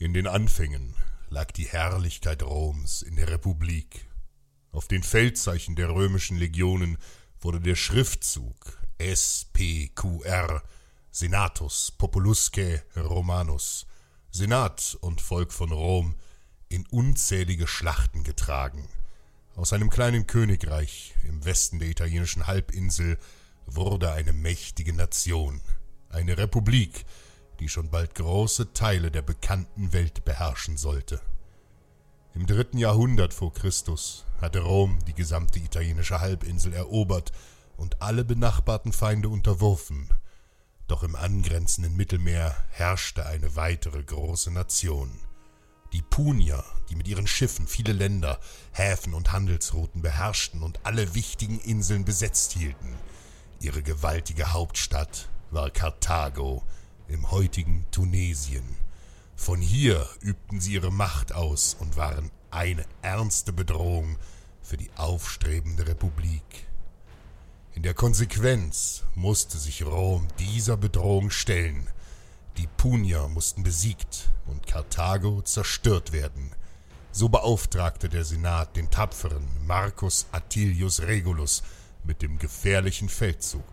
In den Anfängen lag die Herrlichkeit Roms in der Republik. Auf den Feldzeichen der römischen Legionen wurde der Schriftzug SPQR Senatus Populusque Romanus Senat und Volk von Rom in unzählige Schlachten getragen. Aus einem kleinen Königreich im Westen der italienischen Halbinsel wurde eine mächtige Nation, eine Republik, die schon bald große Teile der bekannten Welt beherrschen sollte. Im dritten Jahrhundert vor Christus hatte Rom die gesamte italienische Halbinsel erobert und alle benachbarten Feinde unterworfen, doch im angrenzenden Mittelmeer herrschte eine weitere große Nation, die Punier, die mit ihren Schiffen viele Länder, Häfen und Handelsrouten beherrschten und alle wichtigen Inseln besetzt hielten. Ihre gewaltige Hauptstadt war Karthago im heutigen Tunesien. Von hier übten sie ihre Macht aus und waren eine ernste Bedrohung für die aufstrebende Republik. In der Konsequenz musste sich Rom dieser Bedrohung stellen – die Punier mussten besiegt und Karthago zerstört werden. So beauftragte der Senat den tapferen Marcus Attilius Regulus mit dem gefährlichen Feldzug.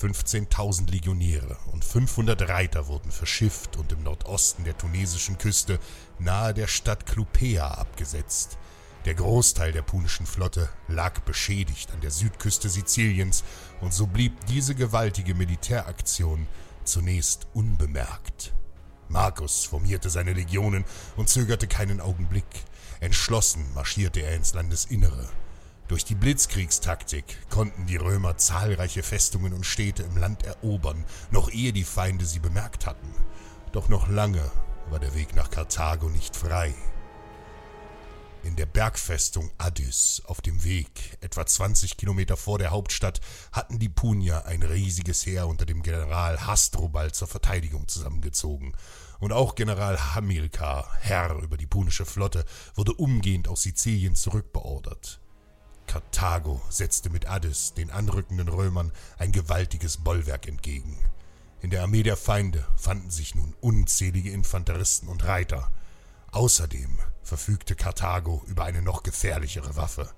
15.000 Legionäre und 500 Reiter wurden verschifft und im Nordosten der tunesischen Küste nahe der Stadt Clupea abgesetzt. Der Großteil der punischen Flotte lag beschädigt an der Südküste Siziliens, und so blieb diese gewaltige Militäraktion zunächst unbemerkt. Markus formierte seine Legionen und zögerte keinen Augenblick. Entschlossen marschierte er ins Landesinnere. Durch die Blitzkriegstaktik konnten die Römer zahlreiche Festungen und Städte im Land erobern, noch ehe die Feinde sie bemerkt hatten. Doch noch lange war der Weg nach Karthago nicht frei. In der Bergfestung Addis auf dem Weg, etwa 20 Kilometer vor der Hauptstadt, hatten die Punier ein riesiges Heer unter dem General Hasdrubal zur Verteidigung zusammengezogen. Und auch General Hamilkar, Herr über die punische Flotte, wurde umgehend aus Sizilien zurückbeordert. Karthago setzte mit Addis den anrückenden Römern ein gewaltiges Bollwerk entgegen. In der Armee der Feinde fanden sich nun unzählige Infanteristen und Reiter. Außerdem verfügte Karthago über eine noch gefährlichere Waffe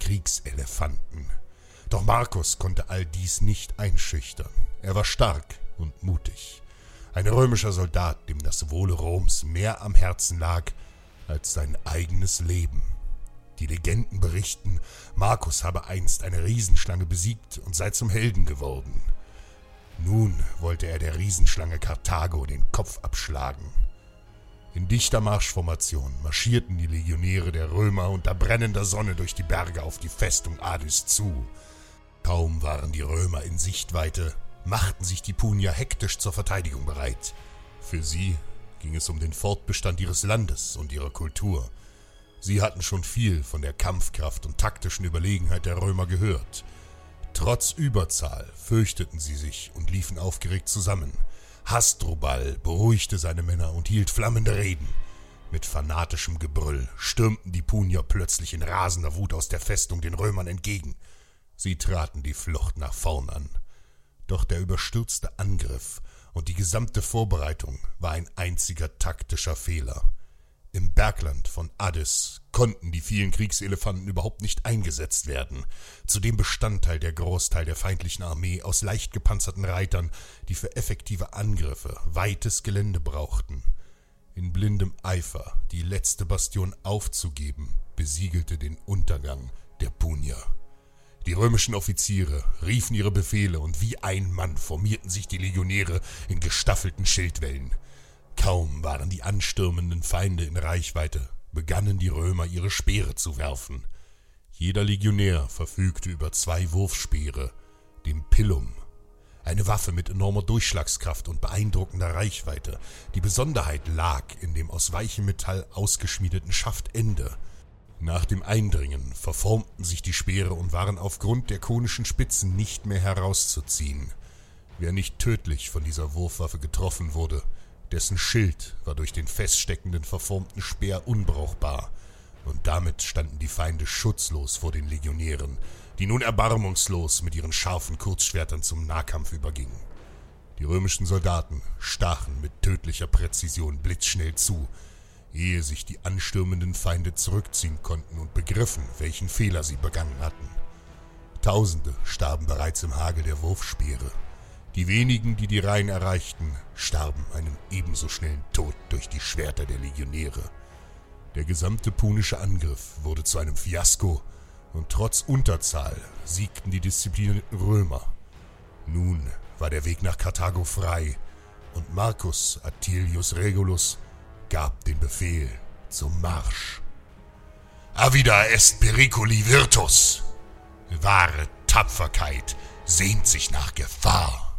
Kriegselefanten. Doch Markus konnte all dies nicht einschüchtern. Er war stark und mutig. Ein römischer Soldat, dem das Wohle Roms mehr am Herzen lag als sein eigenes Leben. Die Legenden berichten, Markus habe einst eine Riesenschlange besiegt und sei zum Helden geworden. Nun wollte er der Riesenschlange Karthago den Kopf abschlagen. In dichter Marschformation marschierten die Legionäre der Römer unter brennender Sonne durch die Berge auf die Festung Adis zu. Kaum waren die Römer in Sichtweite, machten sich die Punier hektisch zur Verteidigung bereit. Für sie ging es um den Fortbestand ihres Landes und ihrer Kultur. Sie hatten schon viel von der Kampfkraft und taktischen Überlegenheit der Römer gehört. Trotz Überzahl fürchteten sie sich und liefen aufgeregt zusammen. Hasdrubal beruhigte seine Männer und hielt flammende Reden. Mit fanatischem Gebrüll stürmten die Punier plötzlich in rasender Wut aus der Festung den Römern entgegen. Sie traten die Flucht nach vorn an. Doch der überstürzte Angriff und die gesamte Vorbereitung war ein einziger taktischer Fehler. Bergland von Addis konnten die vielen Kriegselefanten überhaupt nicht eingesetzt werden. Zudem bestand Teil der Großteil der feindlichen Armee aus leicht gepanzerten Reitern, die für effektive Angriffe weites Gelände brauchten. In blindem Eifer, die letzte Bastion aufzugeben, besiegelte den Untergang der Punier. Die römischen Offiziere riefen ihre Befehle und wie ein Mann formierten sich die Legionäre in gestaffelten Schildwellen. Kaum waren die anstürmenden Feinde in Reichweite, begannen die Römer ihre Speere zu werfen. Jeder Legionär verfügte über zwei Wurfspeere, dem Pillum. Eine Waffe mit enormer Durchschlagskraft und beeindruckender Reichweite. Die Besonderheit lag in dem aus weichem Metall ausgeschmiedeten Schaftende. Nach dem Eindringen verformten sich die Speere und waren aufgrund der konischen Spitzen nicht mehr herauszuziehen. Wer nicht tödlich von dieser Wurfwaffe getroffen wurde, dessen Schild war durch den feststeckenden verformten Speer unbrauchbar, und damit standen die Feinde schutzlos vor den Legionären, die nun erbarmungslos mit ihren scharfen Kurzschwertern zum Nahkampf übergingen. Die römischen Soldaten stachen mit tödlicher Präzision blitzschnell zu, ehe sich die anstürmenden Feinde zurückziehen konnten und begriffen, welchen Fehler sie begangen hatten. Tausende starben bereits im Hagel der Wurfspeere. Die wenigen, die die Reihen erreichten, starben einen ebenso schnellen Tod durch die Schwerter der Legionäre. Der gesamte punische Angriff wurde zu einem Fiasko, und trotz Unterzahl siegten die disziplinierten Römer. Nun war der Weg nach Karthago frei, und Marcus Attilius Regulus gab den Befehl zum Marsch. Avida est periculi virtus. Wahre Tapferkeit sehnt sich nach Gefahr.